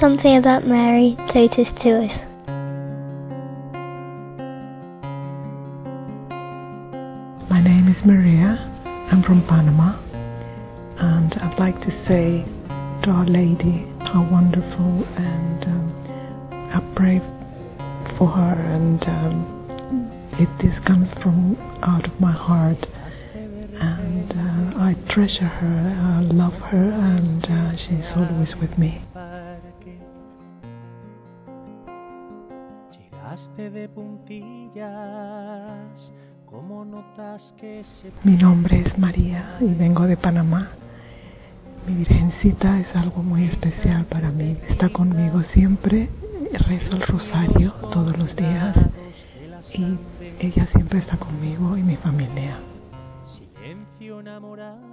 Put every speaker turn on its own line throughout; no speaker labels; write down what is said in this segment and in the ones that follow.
Something about Mary Totus to us.
My name is Maria. I'm from Panama. And I'd like to say to Our Lady how wonderful and um, I pray for her and um, it this comes from out of my heart and uh, I treasure her, I love her and uh, she's always with me.
Llegaste de puntillas, como notas que se
Mi nombre es María y vengo de Panamá. Mi Virgencita es algo muy especial para mí. Está conmigo siempre. Rezo el rosario todos los días y ella siempre está conmigo y mi familia.
Silencio enamorado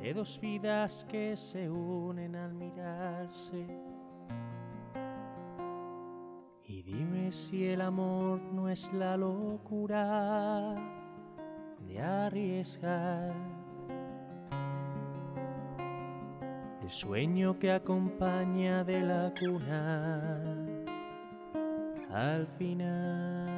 de dos vidas que se unen al mirarse. Si el amor no es la locura de arriesgar. El sueño que acompaña de la cuna al final.